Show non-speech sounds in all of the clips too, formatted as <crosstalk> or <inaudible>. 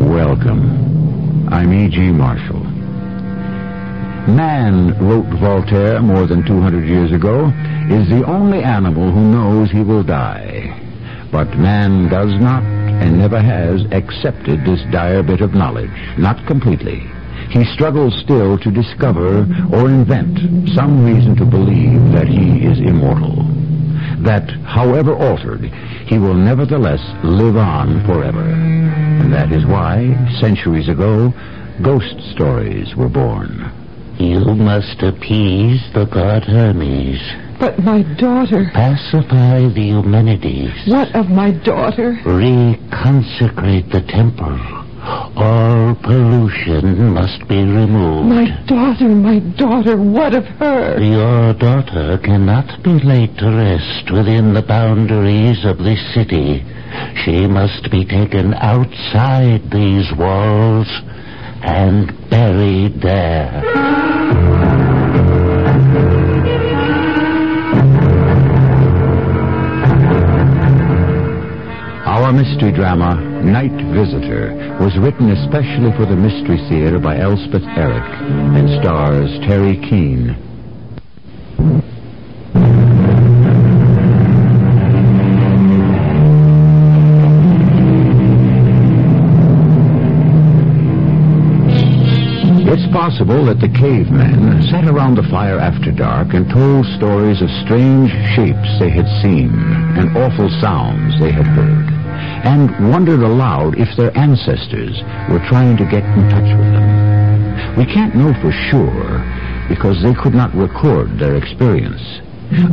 Welcome. I'm E.G. Marshall. Man, wrote Voltaire more than 200 years ago, is the only animal who knows he will die. But man does not, and never has, accepted this dire bit of knowledge, not completely. He struggles still to discover or invent some reason to believe that he is immortal. That, however altered, he will nevertheless live on forever. And that is why, centuries ago, ghost stories were born. You must appease the god Hermes. But my daughter. Pacify the Eumenides. What of my daughter? Reconsecrate the temple. All pollution must be removed. My daughter, my daughter, what of her? Your daughter cannot be laid to rest within the boundaries of this city. She must be taken outside these walls and buried there. Our mystery drama, Night Visitor, was written especially for the Mystery Theater by Elspeth Eric and stars Terry Keane. It's possible that the cavemen sat around the fire after dark and told stories of strange shapes they had seen and awful sounds they had heard, and wondered aloud if their ancestors were trying to get in touch with them. We can't know for sure because they could not record their experience.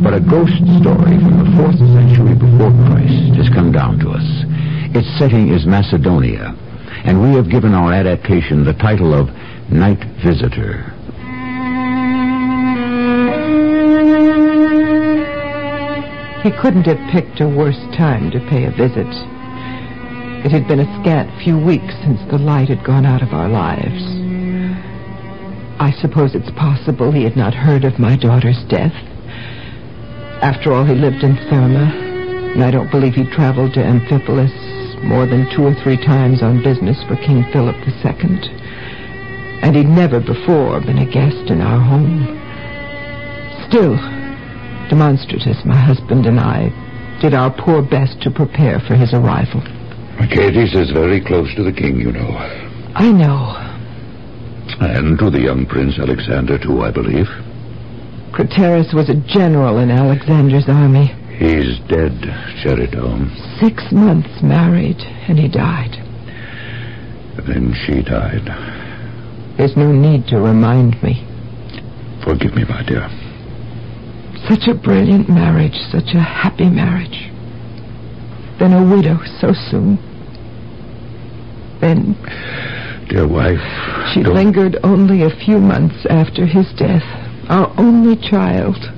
But a ghost story from the fourth century before Christ has come down to us. Its setting is Macedonia, and we have given our adaptation the title of Night Visitor. He couldn't have picked a worse time to pay a visit. It had been a scant few weeks since the light had gone out of our lives. I suppose it's possible he had not heard of my daughter's death. After all, he lived in Therma, and I don't believe he traveled to Amphipolis more than two or three times on business for King Philip II. And he'd never before been a guest in our home. Still, Demostratus, my husband, and I did our poor best to prepare for his arrival. Mercedes is very close to the king, you know. I know. And to the young Prince Alexander, too, I believe. Craterus was a general in Alexander's army. He's dead, Sheridan. Six months married, and he died. Then she died. There's no need to remind me. Forgive me, my dear. Such a brilliant marriage, such a happy marriage. Then a widow so soon. Then Dear wife. she don't- lingered only a few months after his death. Our only child.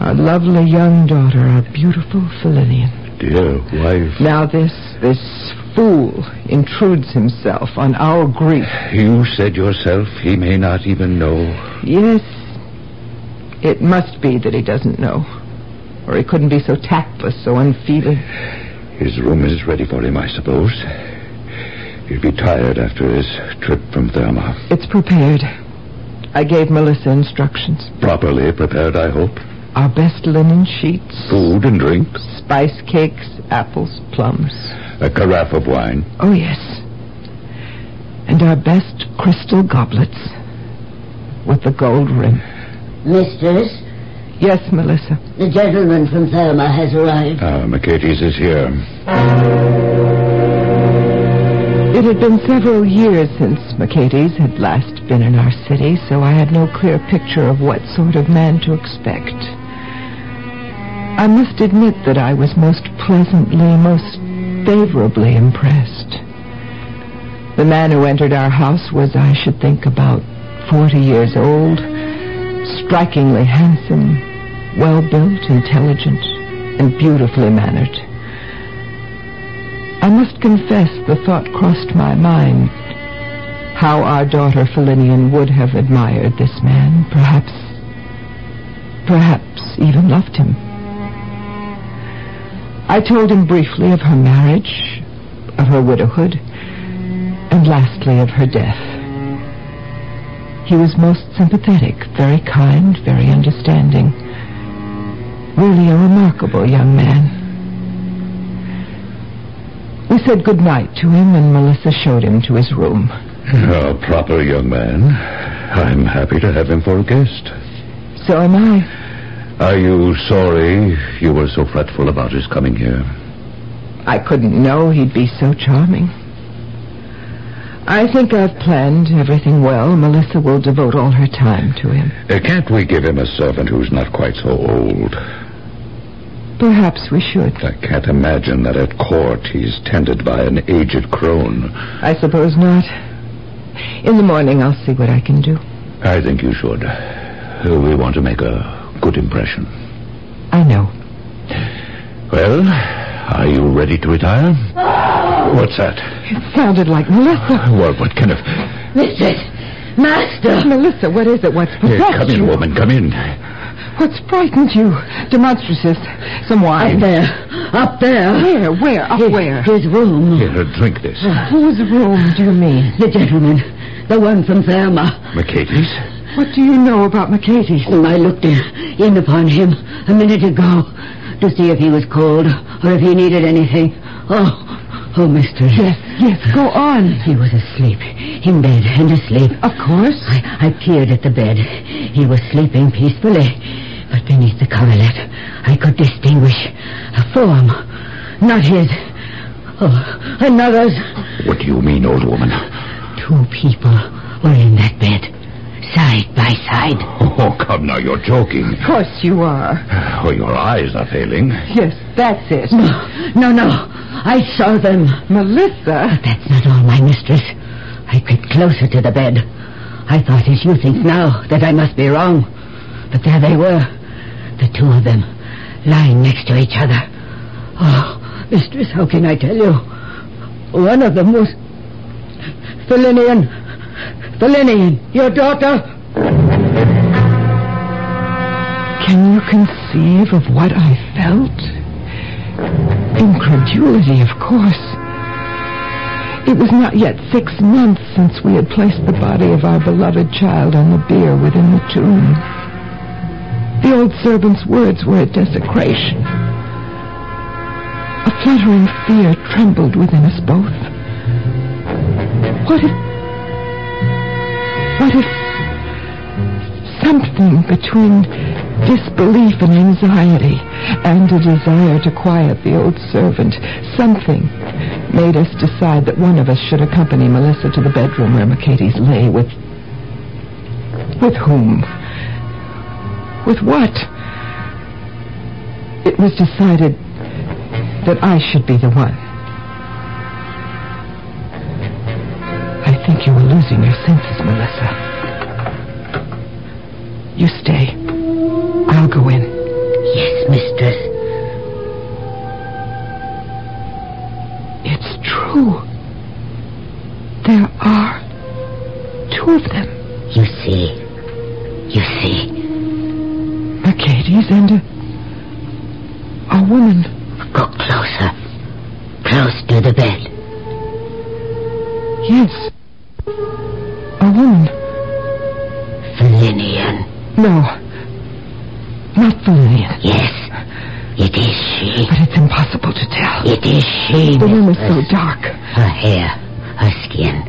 Our lovely young daughter, our beautiful Philinnion. Dear wife. Now this, this fool intrudes himself on our grief. You said yourself he may not even know. Yes, it must be that he doesn't know. Or he couldn't be so tactless, so unfeeling. His room is ready for him, I suppose. He'll be tired after his trip from Therma. It's prepared. I gave Melissa instructions. Properly prepared, I hope. Our best linen sheets, Food and drink. spice cakes, apples, plums. A carafe of wine. Oh, yes. And our best crystal goblets with the gold rim. Mistress, Yes, Melissa. The gentleman from Therma has arrived. Ah, Mercedes is here. It had been several years since Mercedes had last been in our city, so I had no clear picture of what sort of man to expect. I must admit that I was most pleasantly, most favorably impressed. The man who entered our house was, I should think, about 40 years old, strikingly handsome, well-built, intelligent, and beautifully mannered. I must confess the thought crossed my mind how our daughter Philinnion would have admired this man, perhaps, perhaps even loved him. I told him briefly of her marriage, of her widowhood, and lastly of her death. He was most sympathetic, very kind, very understanding. Really a remarkable young man. We said good night to him, and Melissa showed him to his room. A proper young man. I'm happy to have him for a guest. So am I. Are you sorry you were so fretful about his coming here? I couldn't know he'd be so charming. I think I've planned everything well. Melissa will devote all her time to him. Uh, can't we give him a servant who's not quite so old? Perhaps we should. I can't imagine that at court he's tended by an aged crone. I suppose not. In the morning, I'll see what I can do. I think you should. We want to make a good impression. I know. Well, are you ready to retire? What's that? It sounded like Melissa. Ah, what, what kind of... Mistress! Master! Melissa, what is it? What's Here, come in, you? woman, come in. What's frightened you? Demostratus. Some wine. Up there. Up there. Where? Where? Up His, where? His room. Here, drink this. Uh, whose room do you mean? The gentleman. The one from Therma. Mercedes? What do you know about Mercedes? Oh, I looked in, in upon him a minute ago to see if he was cold or if he needed anything. Oh, oh, mistress. Yes, yes, go on. He was asleep, in bed and asleep. Of course. I, I peered at the bed. He was sleeping peacefully. But beneath the coverlet, I could distinguish a form. Not his. Oh, another's. What do you mean, old woman? Two people were in that bed, side by side. Oh, come now, you're joking. Of course you are. <sighs> Oh, your eyes are failing. Yes, that's it. No, no, no. I saw them. Melissa. That's not all, my mistress. I crept closer to the bed. I thought as you think now that I must be wrong. But there they were. The two of them, lying next to each other. Oh, mistress, how can I tell you? One of them was Philinnion. Philinnion, your daughter. Can you conceive of what I felt? Incredulity, of course. It was not yet six months since we had placed the body of our beloved child on the bier within the tomb. The old servant's words were a desecration. A fluttering fear trembled within us both. What if... What if something between disbelief and anxiety and a desire to quiet the old servant, something made us decide that one of us should accompany Melissa to the bedroom where Mercedes lay with... With whom? With what? It was decided that I should be the one. I think you are losing your senses, Melissa. You stay. I'll go in. Yes, mistress. It's true. There are two of them. You see. You see. Mercedes and a, a woman. Go closer. Close to the bed. Yes. A woman. Philinnion. No. Not Philinnion. Yes. It is she. But it's impossible to tell. It is she, The room is so dark. Her hair, her skin,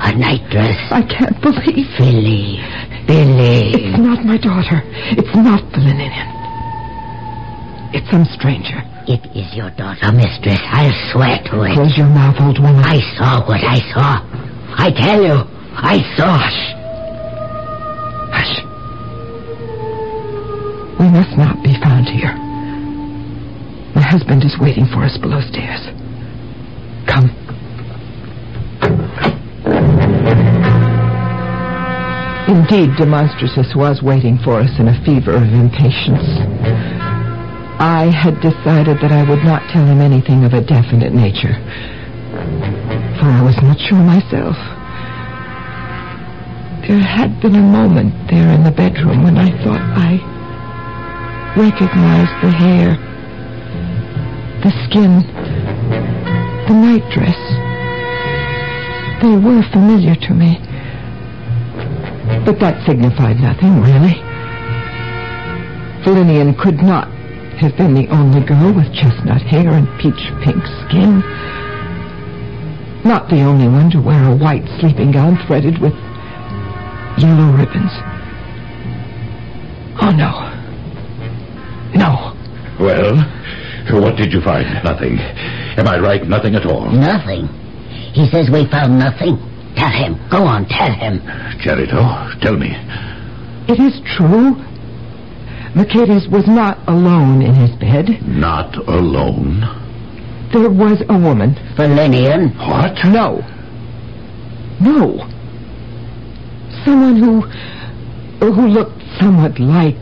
her nightdress. I can't believe. Believe. Believe. My daughter. It's not Philinnion. It's some stranger. It is your daughter, mistress. I'll swear to it. Close your mouth, old woman. I saw what I saw. I tell you, I saw. Hush. Hush. We must not be found here. My husband is waiting for us below stairs. Indeed, Demostratus was waiting for us in a fever of impatience. I had decided that I would not tell him anything of a definite nature, for I was not sure myself. There had been a moment there in the bedroom when I thought I recognized the hair, the skin, the nightdress. They were familiar to me. But that signified nothing, really. Philinnion could not have been the only girl with chestnut hair and peach pink skin. Not the only one to wear a white sleeping gown threaded with yellow ribbons. Oh, no. No. Well, what did you find? Nothing. Am I right? Nothing at all. Nothing. He says we found nothing. Tell him. Go on, tell him. Charito, tell me. It is true. Mercedes was not alone in his bed. Not alone. There was a woman. Philinnion. What? No. No. Someone who. who looked somewhat like.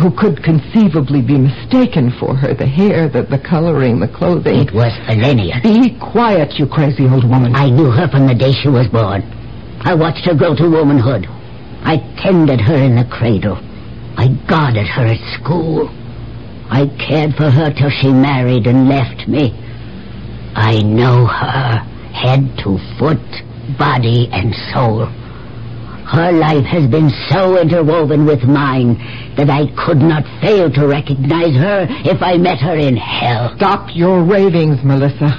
Who could conceivably be mistaken for her. The hair, the, the coloring, the clothing. It was Philinnion. Be quiet, you crazy old woman. I knew her from the day she was born. I watched her grow to womanhood. I tended her in the cradle. I guarded her at school. I cared for her till she married and left me. I know her, head to foot, body and soul. Her life has been so interwoven with mine that I could not fail to recognize her if I met her in hell. Stop your ravings, Melissa.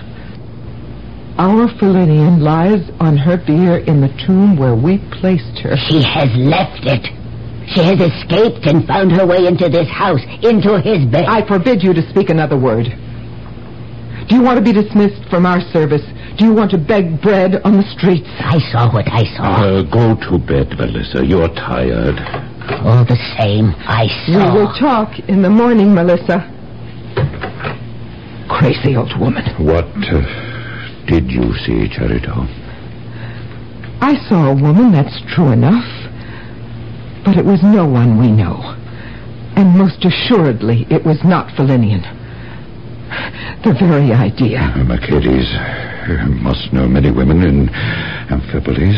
Our Philinnion lies on her bier in the tomb where we placed her. She has left it. She has escaped and found her way into this house, into his bed. I forbid you to speak another word. Do you want to be dismissed from our service? Do you want to beg bread on the streets? I saw what I saw. Uh, go to bed, Melissa. You're tired. All the same, I saw. We will talk in the morning, Melissa. Crazy old woman. What uh, did you see, Charito? I saw a woman, that's true enough. But it was no one we know. And most assuredly, it was not Philinnion. The very idea. Mercedes must know many women in Amphipolis.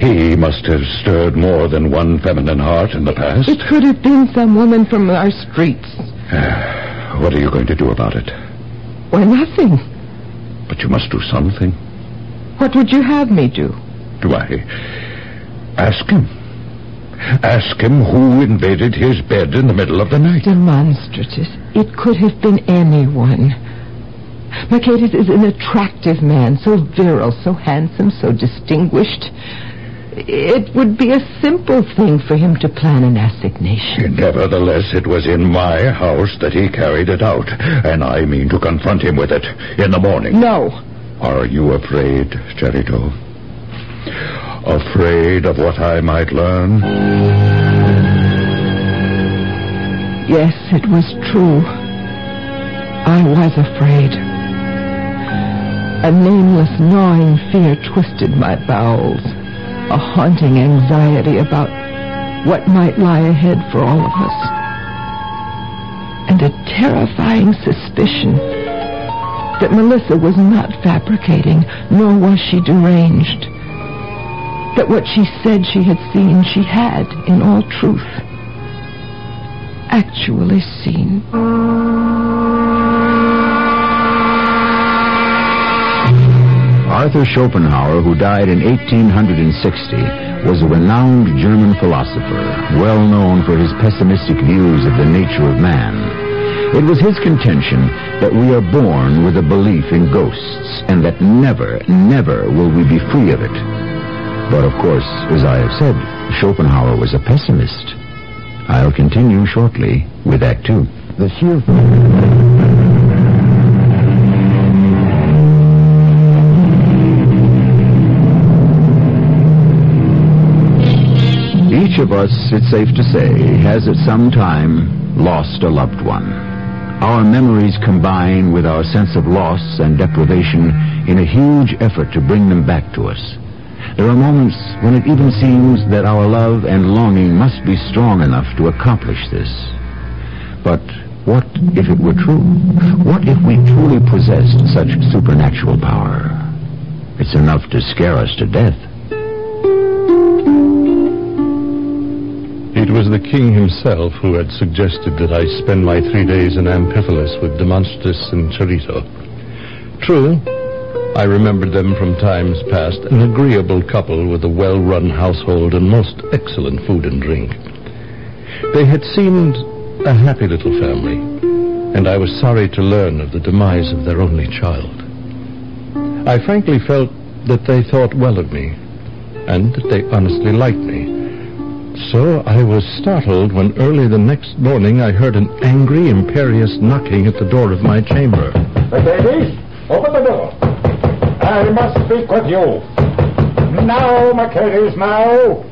He must have stirred more than one feminine heart in the past. It could have been some woman from our streets. Uh, what are you going to do about it? Or nothing. But you must do something. What would you have me do? Do I ask him? Ask him who invaded his bed in the middle of the night. Demostratus. It could have been anyone. Mercedes is an attractive man, so virile, so handsome, so distinguished. It would be a simple thing for him to plan an assignation. Nevertheless, it was in my house that he carried it out, and I mean to confront him with it in the morning. No. Are you afraid, Charito? Afraid of what I might learn? Yes, it was true. I was afraid. A nameless gnawing fear twisted my bowels. A haunting anxiety about what might lie ahead for all of us. And a terrifying suspicion that Melissa was not fabricating, nor was she deranged. That what she said she had seen, she had, in all truth, actually seen. Arthur Schopenhauer, who died in 1860, was a renowned German philosopher, well known for his pessimistic views of the nature of man. It was his contention that we are born with a belief in ghosts, and that never, never will we be free of it. But of course, as I have said, Schopenhauer was a pessimist. I'll continue shortly with Act Two. the sheer... Each of us, it's safe to say, has at some time lost a loved one. Our memories combine with our sense of loss and deprivation in a huge effort to bring them back to us. There are moments when it even seems that our love and longing must be strong enough to accomplish this. But what if it were true? What if we truly possessed such supernatural power? It's enough to scare us to death. It was the king himself who had suggested that I spend my three days in Amphipolis with Demostratus and Charito. True, I remembered them from times past, an agreeable couple with a well-run household and most excellent food and drink. They had seemed a happy little family, and I was sorry to learn of the demise of their only child. I frankly felt that they thought well of me, and that they honestly liked me. So I was startled when early the next morning I heard an angry, imperious knocking at the door of my chamber. Mercedes, open the door. I must speak with you. Now, Mercedes, now.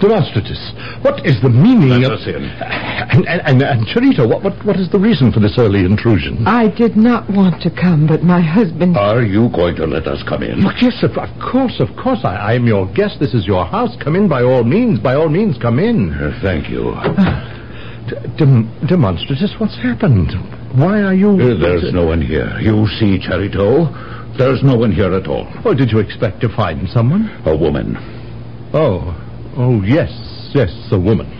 Demostratus, what is the meaning Let of... us in. And, and, and, and Charito, what, what, what is the reason for this early intrusion? I did not want to come, but my husband. Are you going to let us come in? Look, yes, of, of course, of course. I, I am your guest. This is your house. Come in by all means. By all means, come in. Uh, thank you. D- Dem- Demostratus, what's happened? Why are you... Uh, there's no one here. You see, Charito, there's no one here at all. Oh, did you expect to find someone? A woman. Oh, oh, yes, yes, a woman.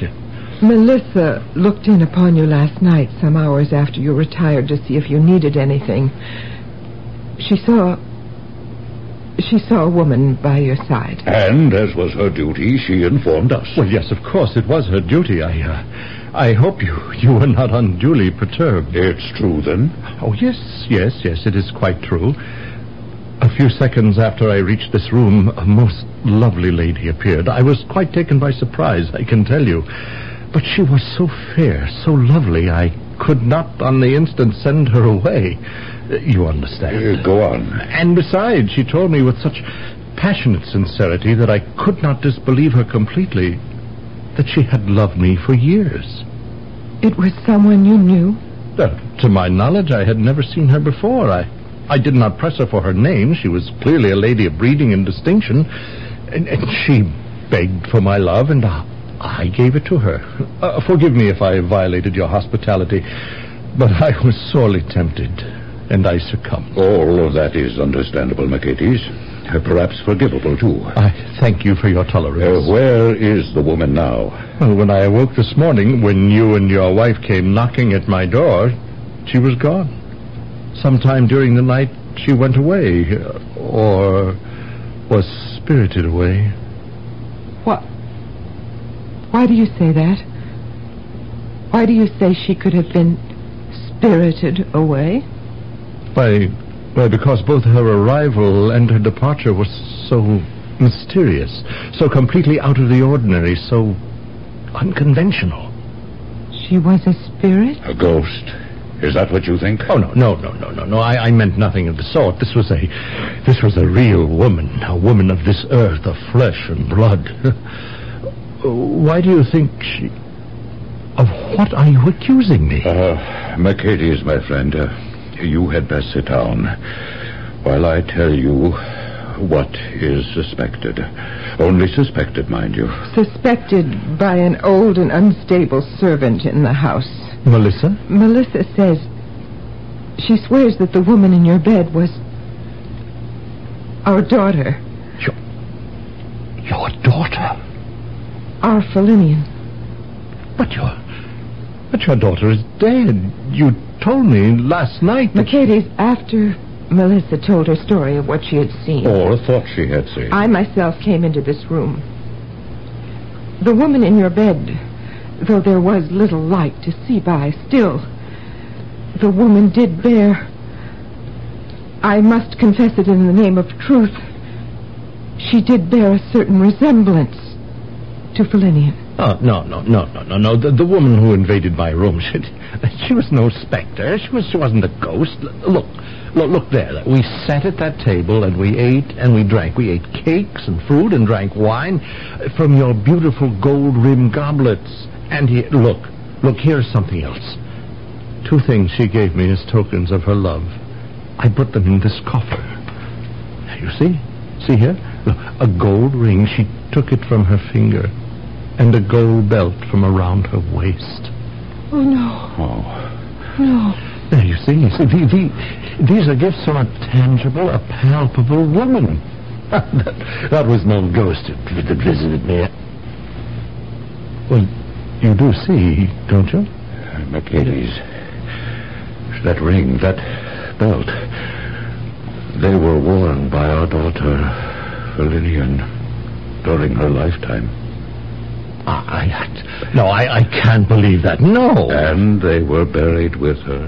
Melissa looked in upon you last night, some hours after you retired, to see if you needed anything. She saw. She saw a woman by your side. And, as was her duty, she informed us. Well, yes, of course, it was her duty. I, uh, I hope you, you were not unduly perturbed. It's true, then? Oh, yes, yes, yes, it is quite true. A few seconds after I reached this room, a most lovely lady appeared. I was quite taken by surprise, I can tell you. But she was so fair, so lovely, I could not on the instant send her away. You understand. Uh, go on. And besides, she told me with such passionate sincerity that I could not disbelieve her completely that she had loved me for years. It was someone you knew. Uh, to my knowledge, I had never seen her before. I, I did not press her for her name. She was clearly a lady of breeding and distinction. And, and she begged for my love, and I, I gave it to her. Uh, forgive me if I violated your hospitality, but I was sorely tempted, and I succumbed. All of that is understandable, Mercedes. Perhaps forgivable, too. I thank you for your tolerance. Uh, where is the woman now? Well, when I awoke this morning, when you and your wife came knocking at my door, she was gone. Sometime during the night, she went away, or was spirited away. What? Why do you say that? Why do you say she could have been spirited away? Why, why, because both her arrival and her departure were so mysterious, so completely out of the ordinary, so unconventional. She was a spirit? A ghost. Is that what you think? Oh no, no, no, no, no, no! I, I meant nothing of the sort. This was a, this was a real woman, a woman of this earth, of flesh and blood. <laughs> Why do you think she? Of what are you accusing me? Uh, Mercedes, my friend, uh, you had best sit down while I tell you what is suspected. Only suspected, mind you. Suspected by an old and unstable servant in the house. Melissa? Melissa says she swears that the woman in your bed was our daughter, Your, your daughter? our Philinnion. But your, but your daughter is dead. You told me last night. that- Mercedes, after Melissa told her story of what she had seen, Or thought she had seen. I myself came into this room. The woman in your bed, though there was little light to see by, still, the woman did bear. I must confess it in the name of truth. She did bear a certain resemblance to Philinnion. Oh, no, no, no, no, no, no. The, the woman who invaded my room, <laughs> she, she was no specter. She, was, she wasn't a ghost. Look, look, look there. We sat at that table and we ate and we drank. We ate cakes and fruit and drank wine from your beautiful gold-rimmed goblets. And here, look, look, here's something else. Two things she gave me as tokens of her love. I put them in this coffer. You see? See here? Look, a gold ring. She took it from her finger and a gold belt from around her waist. Oh, no. Oh. No. There, you see, you see the, the, these are gifts from a tangible, a palpable woman. <laughs> that, that was no ghost that, that visited me. Well, you do see, don't you? Uh, Mercedes. That ring, that belt, they were worn by our daughter, Philinnion, during her lifetime. I, I, no, I, I can't believe that. No. And they were buried with her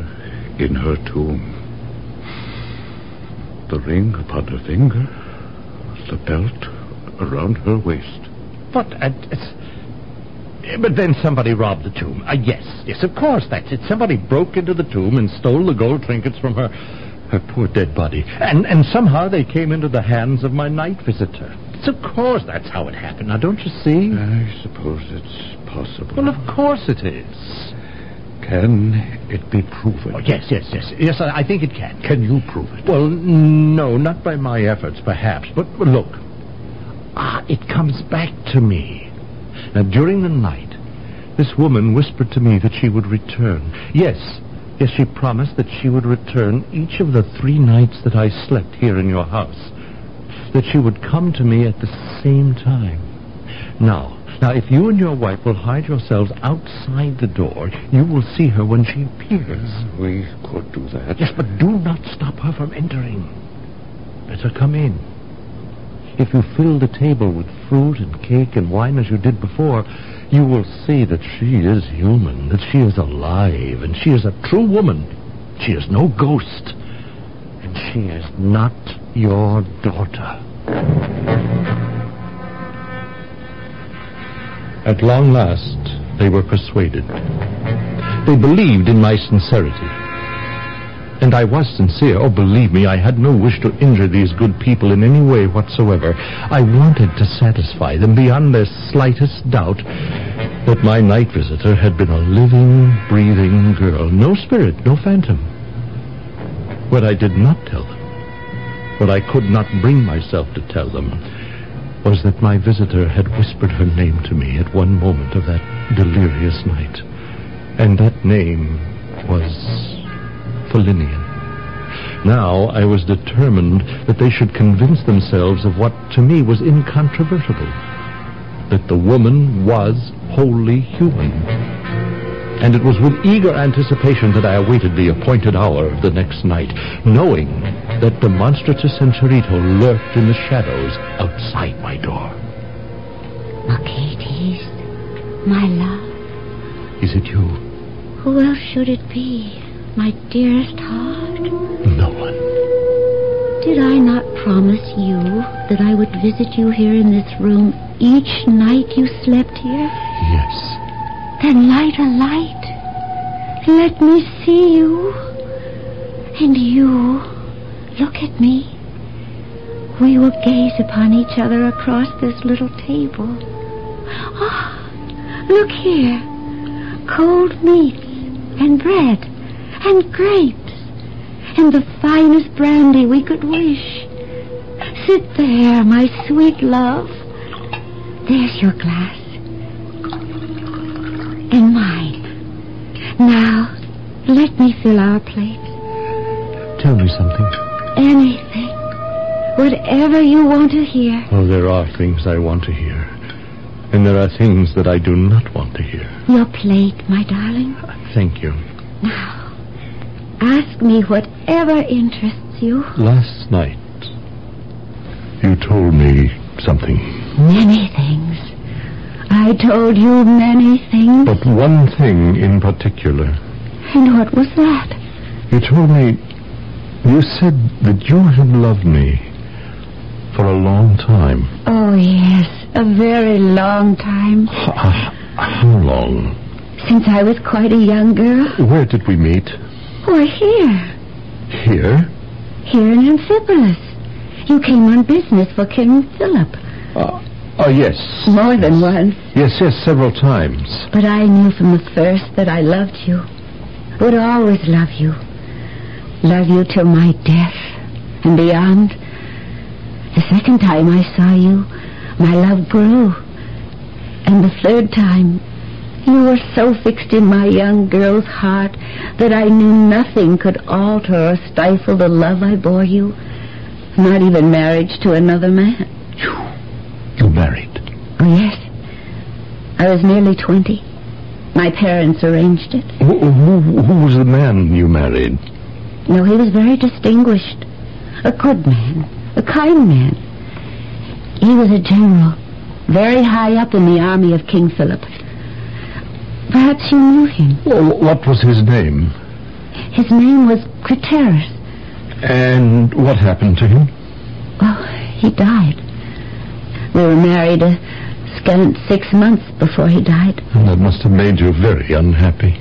in her tomb. The ring upon her finger, the belt around her waist. But, uh, it's, but then somebody robbed the tomb. Uh, yes, yes, of course, that's it. Somebody broke into the tomb and stole the gold trinkets from her, her poor dead body. And, and somehow they came into the hands of my night visitor. It's of course that's how it happened. Now, don't you see? I suppose it's possible. Well, of course it is. Can it be proven? Oh, yes, yes, yes. Yes, I, I think it can. Can you prove it? Well, no, not by my efforts, perhaps. But, but look. Ah, it comes back to me. Now, during the night, this woman whispered to me that she would return. Yes, yes, she promised that she would return each of the three nights that I slept here in your house. That she would come to me at the same time. Now, now, if you and your wife will hide yourselves outside the door, you will see her when she appears. We could do that. Yes, but do not stop her from entering. Let her come in. If you fill the table with fruit and cake and wine as you did before, you will see that she is human, that she is alive, and she is a true woman. She is no ghost. And she is not your daughter. At long last, they were persuaded. They believed in my sincerity. And I was sincere. Oh, believe me, I had no wish to injure these good people in any way whatsoever. I wanted to satisfy them beyond their slightest doubt that my night visitor had been a living, breathing girl. No spirit, no phantom. What I did not tell them, what I could not bring myself to tell them, was that my visitor had whispered her name to me at one moment of that delirious night. And that name was Philinnion. Now I was determined that they should convince themselves of what to me was incontrovertible. That the woman was wholly human. And it was with eager anticipation that I awaited the appointed hour of the next night, knowing that Demostratus and Charito lurked in the shadows outside my door. Mercedes, my love, Is it you? who else should it be? My dearest heart. No one. Did I not promise you that I would visit you here in this room each night you slept here? Yes. Then light a light. Let me see you. And you, look at me. We will gaze upon each other across this little table. Ah, look here. Cold meats and bread and grapes and the finest brandy we could wish. Sit there, my sweet love. There's your glass. And mine. Now, let me fill our plates. Tell me something. Anything. Whatever you want to hear. Oh, there are things I want to hear. And there are things that I do not want to hear. Your plate, my darling. Thank you. Now, ask me whatever interests you. Last night, you told me something. Many things. I told you many things. But one thing in particular. And what was that? You told me. You said that you had loved me for a long time. Oh, yes. A very long time. I, How long? Since I was quite a young girl. Where did we meet? Why, here. Here? Here in Amphipolis. You came on business for King Philip. Uh, oh, yes. More than once. Yes, yes, several times. But I knew from the first that I loved you. Would always love you. Love you till my death and beyond. The second time I saw you, my love grew. And the third time, you were so fixed in my young girl's heart that I knew nothing could alter or stifle the love I bore you. Not even marriage to another man. You, married? Oh, yes. I was nearly 20. My parents arranged it. Who, who, who was the man you married? No, he was very distinguished. A good man. A kind man. He was a general. Very high up in the army of King Philip. Perhaps you knew him. Well, what was his name? His name was Craterus. And what happened to him? Well, he died. We were married a scant six months before he died. That must have made you very unhappy.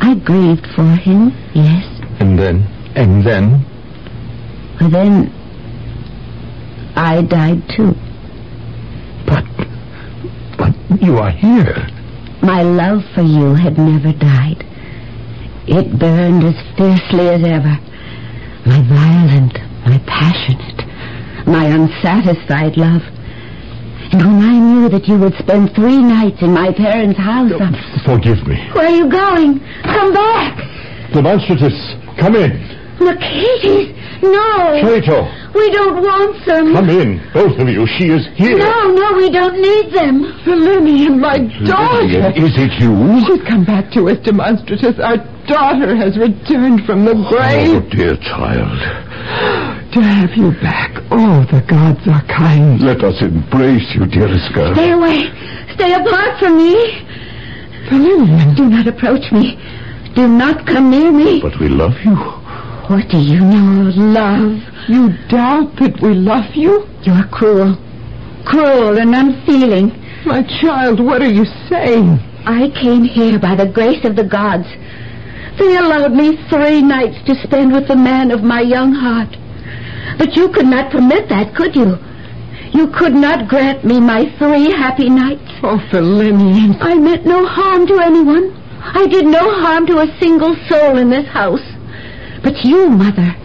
I grieved for him, yes. And then? And then? But then I died too. But, but you are here. My love for you had never died. It burned as fiercely as ever. My violent, my passionate, my unsatisfied love. And when I knew that you would spend three nights in my parents' house, I... Forgive me. Where are you going? Come back! Demostratus, come in. Look, Hades! No! Traitor, We don't want them. come in. Both of you. She is here. No, no, we don't need them. Philinnion, my daughter. Is it you? She's come back to us, Demostratus. Our daughter has returned from the grave. Oh, dear child. <gasps> To have you back. Oh, the gods are kind. Let us embrace you, dearest girl. Stay away. Stay apart from me. Philinnion, Do not approach me. Do not come near me. But we love you. What do you know of love? you doubt that we love you? You are cruel. Cruel and unfeeling. My child, what are you saying? I came here by the grace of the gods. They allowed me three nights to spend with the man of my young heart. But you could not permit that, could you? You could not grant me my three happy nights. Oh, Philinnion. I meant no harm to anyone. I did no harm to a single soul in this house. But you, Mother,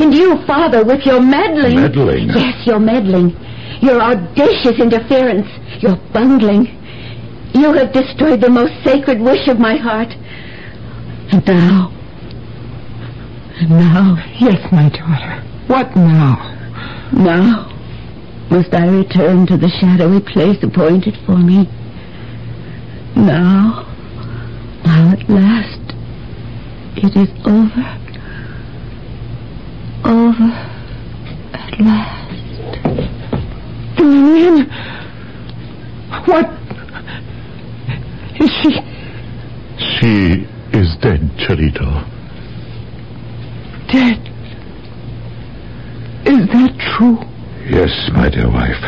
and you, Father, with your meddling. Meddling? Yes, your meddling. Your audacious interference. Your bungling. You have destroyed the most sacred wish of my heart. And now. And now. Yes, my daughter. What now? Now. Must I return to the shadowy place appointed for me? Now. Now at last. It is over. Over. At last. Philinnion? What? Is she... She is dead, Charito. dead? Is that true? Yes, my dear wife.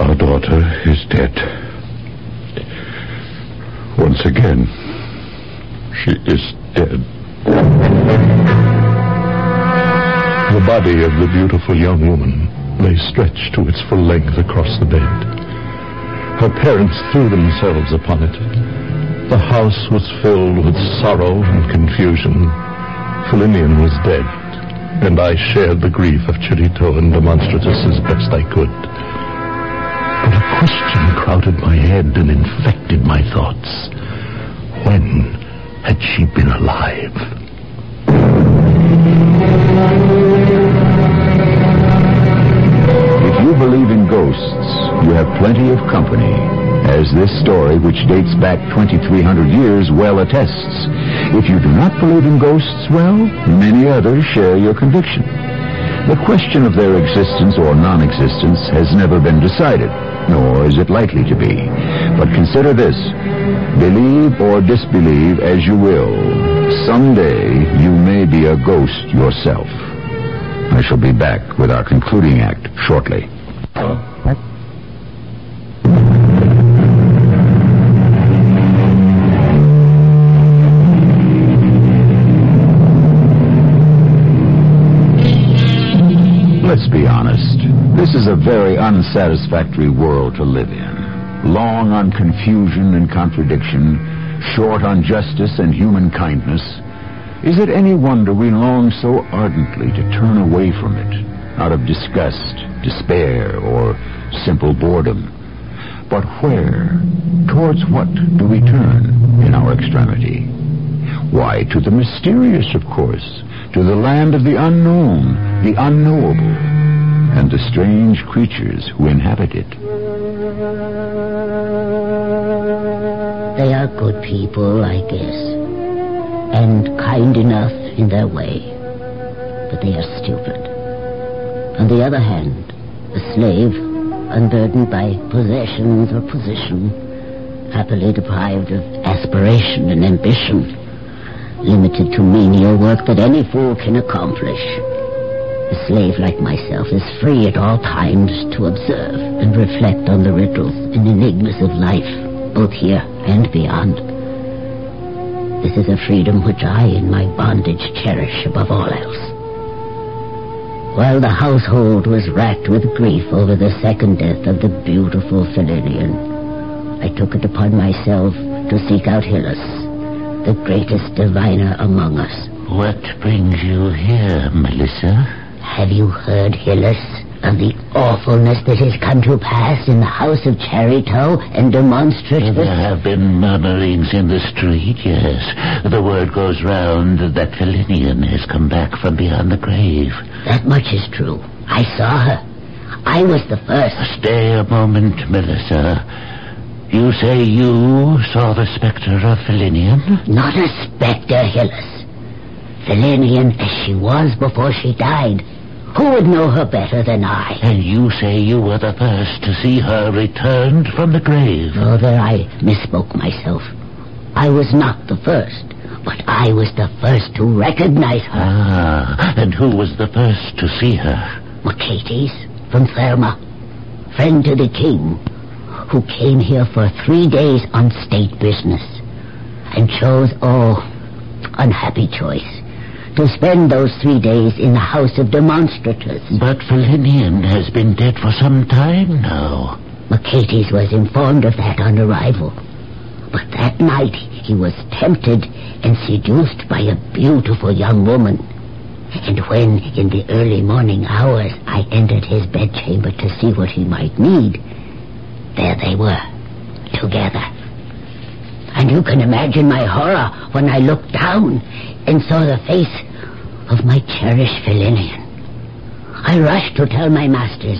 Our daughter is dead. Once again, she is dead. The body of the beautiful young woman lay stretched to its full length across the bed. Her parents threw themselves upon it. The house was filled with sorrow and confusion. Philinnion was dead, and I shared the grief of Charito and Demostratus as best I could. But a question crowded my head and infected my thoughts. When had she been alive? If you believe in ghosts, you have plenty of company, as this story, which dates back 2,300 years, well attests. If you do not believe in ghosts, well, many others share your conviction. The question of their existence or non-existence has never been decided, nor is it likely to be. But consider this. Believe or disbelieve as you will, someday you may be a ghost yourself. I shall be back with our concluding act shortly. This is a very unsatisfactory world to live in. Long on confusion and contradiction, short on justice and human kindness. Is it any wonder we long so ardently to turn away from it, out of disgust, despair, or simple boredom? But where, towards what do we turn in our extremity? Why, to the mysterious, of course, to the land of the unknown, the unknowable, and the strange creatures who inhabit it. They are good people, I guess, and kind enough in their way, but they are stupid. On the other hand, a slave, unburdened by possessions or position, happily deprived of aspiration and ambition, limited to menial work that any fool can accomplish. A slave like myself is free at all times to observe and reflect on the riddles and enigmas of life, both here and beyond. This is a freedom which I, in my bondage, cherish above all else. While the household was racked with grief over the second death of the beautiful Philinnion, I took it upon myself to seek out Hylas the greatest diviner among us. What brings you here, Melissa? Have you heard, Hylas, of the awfulness that has come to pass in the house of Charito and Demostratus? There have been murmurings in the street, yes. The word goes round that Philinnion has come back from beyond the grave. That much is true. I saw her. I was the first. Stay a moment, Melissa. You say you saw the specter of Philinnion? Not a specter, Hylas. Philinnion as she was before she died. Who would know her better than I? And you say you were the first to see her returned from the grave? Oh, there I misspoke myself. I was not the first, but I was the first to recognize her. Ah, and who was the first to see her? Mercates from Therma, friend to the king, who came here for three days on state business and chose, oh, unhappy choice, to spend those three days in the house of Demostratus. But Philinnion has been dead for some time now. Mercates was informed of that on arrival. But that night he was tempted and seduced by a beautiful young woman. And when, in the early morning hours, I entered his bedchamber to see what he might need, there they were, together. And you can imagine my horror when I looked down and saw the face of my cherished Philinnion. I rushed to tell my masters,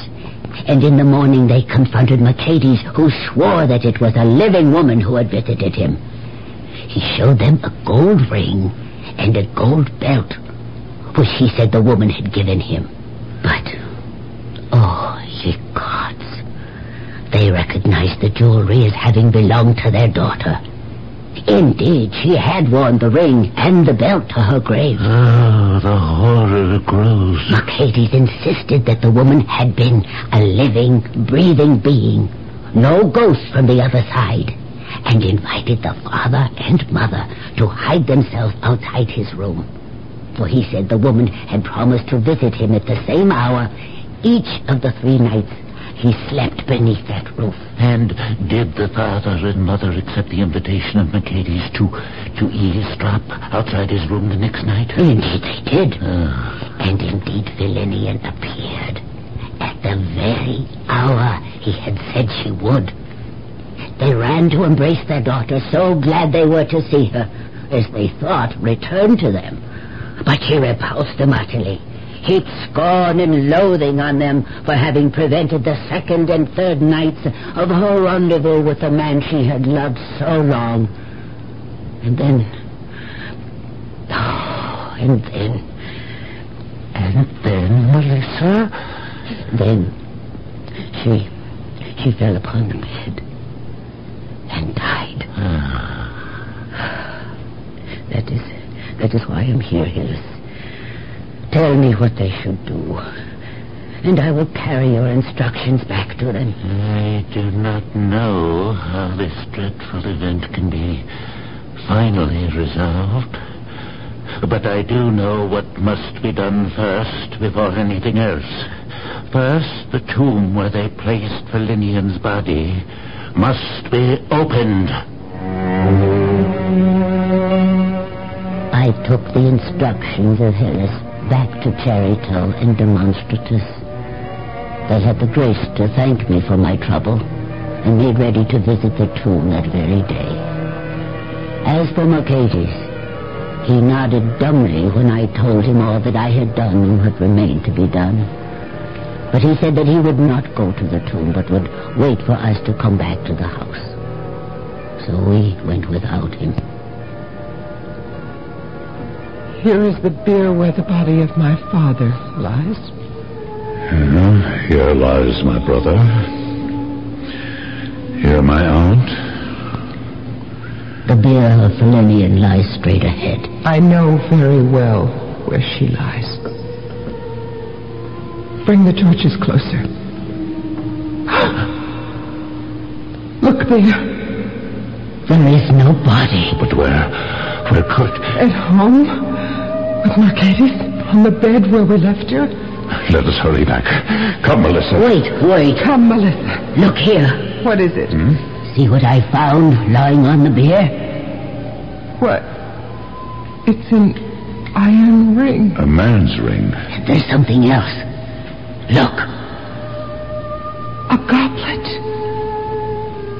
and in the morning they confronted Mercates, who swore that it was a living woman who had visited him. He showed them a gold ring and a gold belt, which he said the woman had given him. But, oh, ye gods, they recognized the jewelry as having belonged to their daughter. Indeed, she had worn the ring and the belt to her grave. Oh, the horror grows. Mercates insisted that the woman had been a living, breathing being, no ghost from the other side, and invited the father and mother to hide themselves outside his room. For he said the woman had promised to visit him at the same hour each of the three nights he slept beneath that roof. And did the father and mother accept the invitation of Mercates to to eavesdrop outside his room the next night? Indeed they did. Ah. And indeed Philinnion appeared at the very hour he had said she would. They ran to embrace their daughter, so glad they were to see her, as they thought, return to them. But she repulsed them utterly heaped scorn and loathing on them for having prevented the second and third nights of her rendezvous with the man she had loved so long. And then... Oh, and then... And then, Melissa? Then she... she fell upon the bed and died. Ah. That is... that is why I'm here, Hillis. Tell me what they should do, and I will carry your instructions back to them. I do not know how this dreadful event can be finally resolved. But I do know what must be done first before anything else. First, the tomb where they placed Philinnion's body must be opened. I took the instructions of Hillis back to Charito and Demostratus. They had the grace to thank me for my trouble and made ready to visit the tomb that very day. As for Mercatus, he nodded dumbly when I told him all that I had done and what remained to be done. But he said that he would not go to the tomb, but would wait for us to come back to the house. So we went without him. Here is the bier where the body of my father lies. Yeah, here lies my brother. Here my aunt. The bier of Philinnion lies straight ahead. I know very well where she lies. Bring the torches closer. <gasps> Look there. There is no body. But where? Where could? At home? With Mercatus? On the bed where we left you. Let us hurry back. Come, Melissa. Wait, wait. Come, Melissa. Look here. What is it? Hmm? See what I found lying on the bier? What? It's an iron ring. A man's ring. There's something else. Look. A goblet.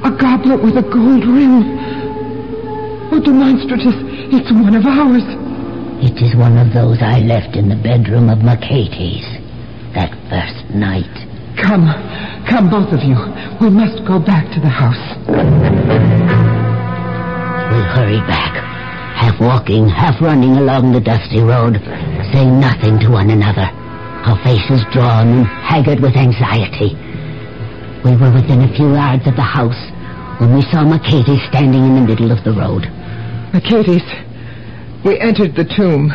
A goblet with a gold ring. Oh, Demostratus, it's one of ours. It is one of those I left in the bedroom of Mercates that first night. Come, come, both of you. We must go back to the house. We hurried back, half walking, half running along the dusty road, saying nothing to one another, our faces drawn and haggard with anxiety. We were within a few yards of the house when we saw Mercatus standing in the middle of the road. Mercatus, we entered the tomb.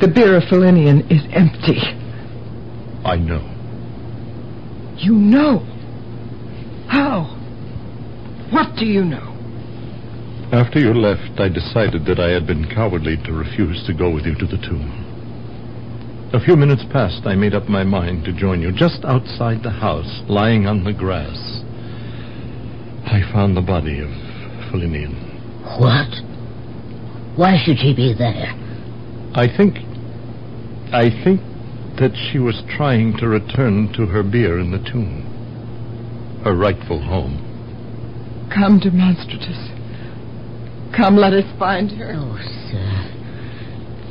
The bier of Philinnion is empty. I know. You know. How? What do you know? After you left, I decided that I had been cowardly to refuse to go with you to the tomb. A few minutes past, I made up my mind to join you just outside the house, lying on the grass. I found the body of Philinnion. What? Why should she be there? I think. I think that she was trying to return to her bier in the tomb. Her rightful home. Come, Demostratus. Come, let us find her. Oh, sir.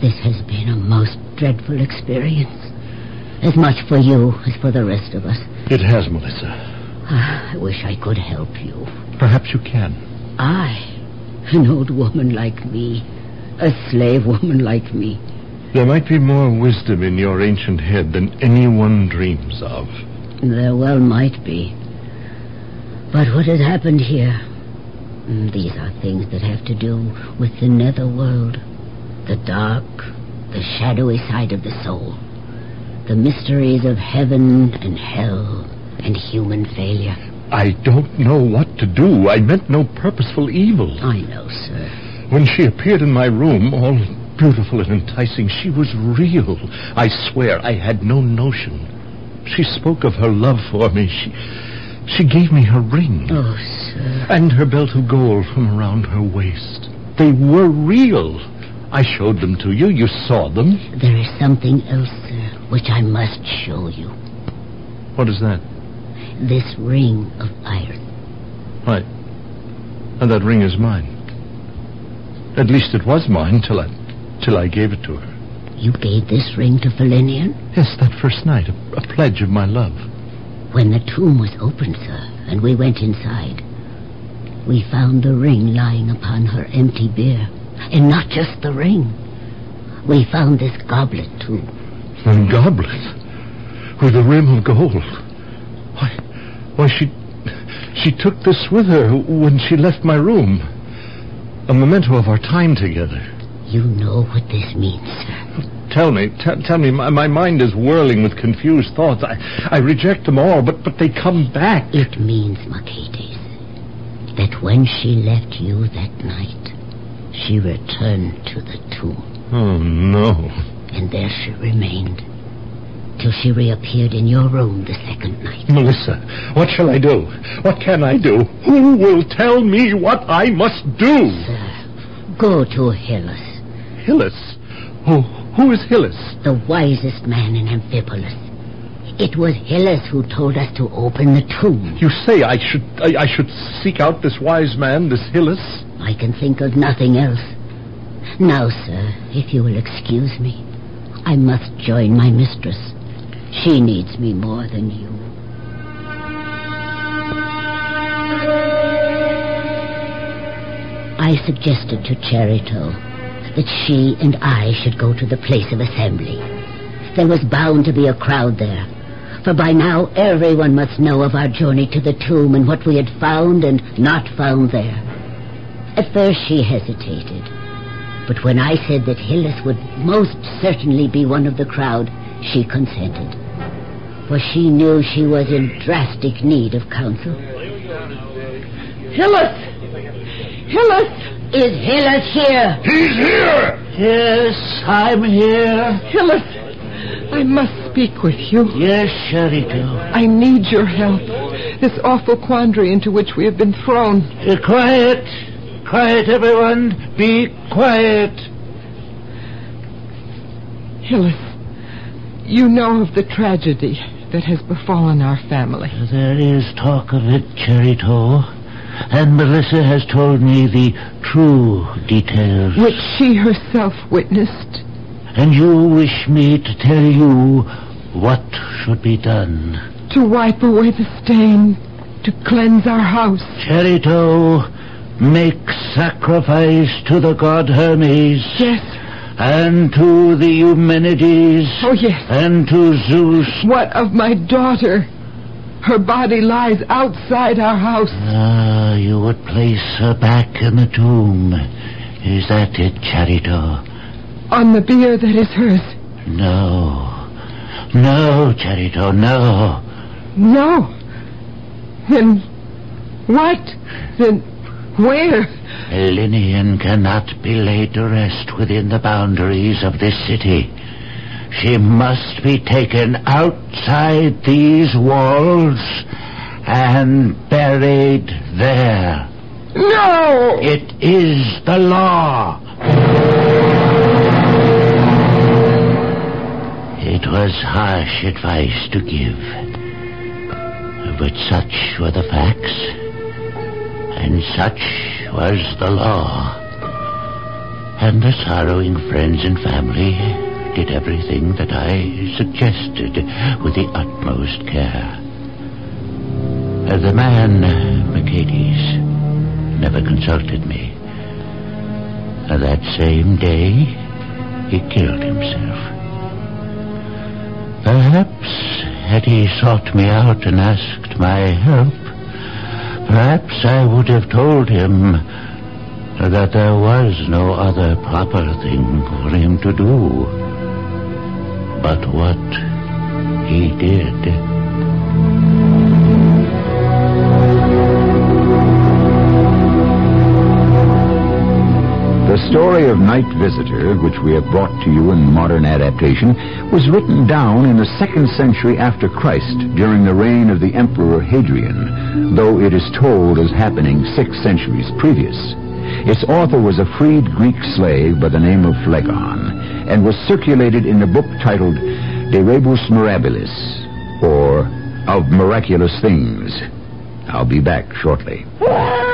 This has been a most dreadful experience. As much for you as for the rest of us. It has, Melissa. Ah, I wish I could help you. Perhaps you can. I, <laughs> an old woman like me, a slave woman like me. There might be more wisdom in your ancient head than anyone dreams of. There well might be. But what has happened here? Mm, These are things that have to do with the netherworld, the dark, the shadowy side of the soul, the mysteries of heaven and hell and human failure. I don't know what to do. I meant no purposeful evil. I know, sir. When she appeared in my room, all beautiful and enticing, she was real. I swear I had no notion. She spoke of her love for me. She, she gave me her ring. Oh, sir. And her belt of gold from around her waist. They were real. I showed them to you. You saw them. There is something else, sir, which I must show you. What is that? This ring of iron. Right. And that ring is mine. At least it was mine till I, till I gave it to her. You gave this ring to Philinnion? Yes, that first night, a, a pledge of my love. When the tomb was opened, sir, and we went inside, we found the ring lying upon her empty bier. And not just the ring. We found this goblet, too. A goblet with a rim of gold. Why, why she, she took this with her when she left my room. A memento of our time together. You know what this means, sir. Tell me, t- tell me, my, my mind is whirling with confused thoughts. I, I reject them all, but, but they come back. It means, Mercatus, that when she left you that night, she returned to the tomb, Oh, no. and there she remained, till she reappeared in your room the second night. Melissa, what shall I do? What can I do? Who will tell me what I must do? Sir, go to Hillis, Hillis? Who, who is Hillis? the wisest man in Amphipolis. It was Hillis who told us to open the tomb. You say I should I, I should seek out this wise man, this Hillis? I can think of nothing else. Now, sir, if you will excuse me, I must join my mistress. She needs me more than you. I suggested to Charito that she and I should go to the place of assembly. There was bound to be a crowd there, for by now everyone must know of our journey to the tomb and what we had found and not found there. At first she hesitated, but when I said that Hillis would most certainly be one of the crowd, she consented. For she knew she was in drastic need of counsel. Hillis! Hillis! Is Hillis here? He's here! Yes, I'm here. Hillis! I must speak with you. Yes, Charito. I need your help. This awful quandary into which we have been thrown. Uh, quiet. Quiet, everyone. Be quiet. Hillis, you know of the tragedy that has befallen our family. There is talk of it, Charito. And Melissa has told me the true details. Which she herself witnessed. And you wish me to tell you what should be done. To wipe away the stain. To cleanse our house. Charito, make sacrifice to the god Hermes. Yes. And to the Eumenides. Oh, yes. And to Zeus. What of my daughter? Her body lies outside our house. Ah, you would place her back in the tomb. Is that it, Charito? On the bier that is hers. No. No, Charito, no. No. Then what? Then where? Linian cannot be laid to rest within the boundaries of this city. She must be taken outside these walls and buried there. No! It is the law. It was harsh advice to give. But such were the facts, and such was the law. And the sorrowing friends and family did everything that I suggested with the utmost care. The man, Mercedes, never consulted me. That same day, he killed himself. Perhaps had he sought me out and asked my help, perhaps I would have told him that there was no other proper thing for him to do. But what he did. The story of Night Visitor, which we have brought to you in modern adaptation, was written down in the second century after Christ during the reign of the Emperor Hadrian, though it is told as happening six centuries previous. Its author was a freed Greek slave by the name of Phlegon, and was circulated in a book titled De Rebus Mirabilis, or Of Miraculous Things. I'll be back shortly. <laughs>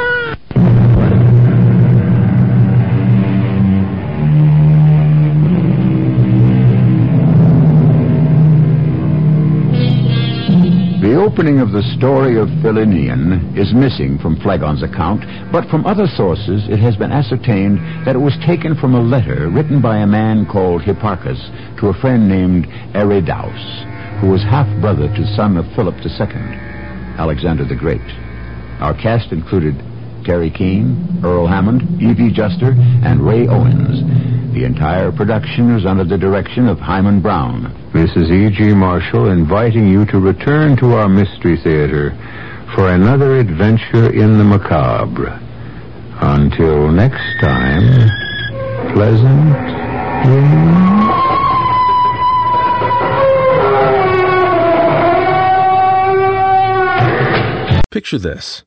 opening of the story of Philinnion is missing from Phlegon's account, but from other sources it has been ascertained that it was taken from a letter written by a man called Hipparchus to a friend named Arrhidaeus, who was half-brother to the son of Philip II, Alexander the Great. Our cast included Teri Keane, Earl Hammond, Evie Juster, and Ray Owens. The entire production is under the direction of Himan Brown. Mrs. E.G. Marshall inviting you to return to our Mystery Theater for another adventure in the macabre. Until next time, pleasant dreams. Picture this.